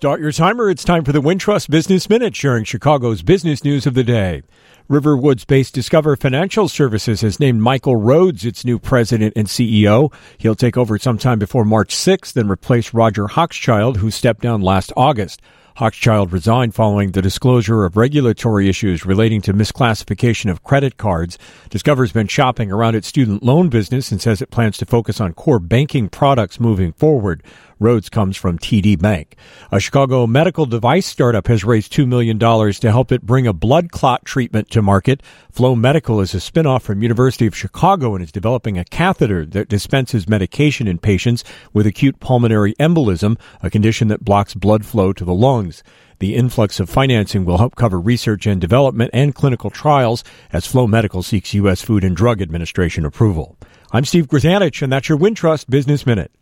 Start your timer. It's time for the Wintrust Business Minute, sharing Chicago's business news of the day. Riverwoods based Discover Financial Services has named Michael Rhodes its new president and CEO. He'll take over sometime before March 6th and replace Roger Hochschild, who stepped down last August. Hochschild resigned following the disclosure of regulatory issues relating to misclassification of credit cards. Discover's been shopping around its student loan business and says it plans to focus on core banking products moving forward. Rhodes comes from TD Bank. A Chicago medical device startup has raised $2 million to help it bring a blood clot treatment to market. Flow Medical is a spinoff from University of Chicago and is developing a catheter that dispenses medication in patients with acute pulmonary embolism, a condition that blocks blood flow to the lungs. The influx of financing will help cover research and development and clinical trials as Flow Medical seeks U.S. Food and Drug Administration approval. I'm Steve Grzanich, and that's your Wintrust Business Minute.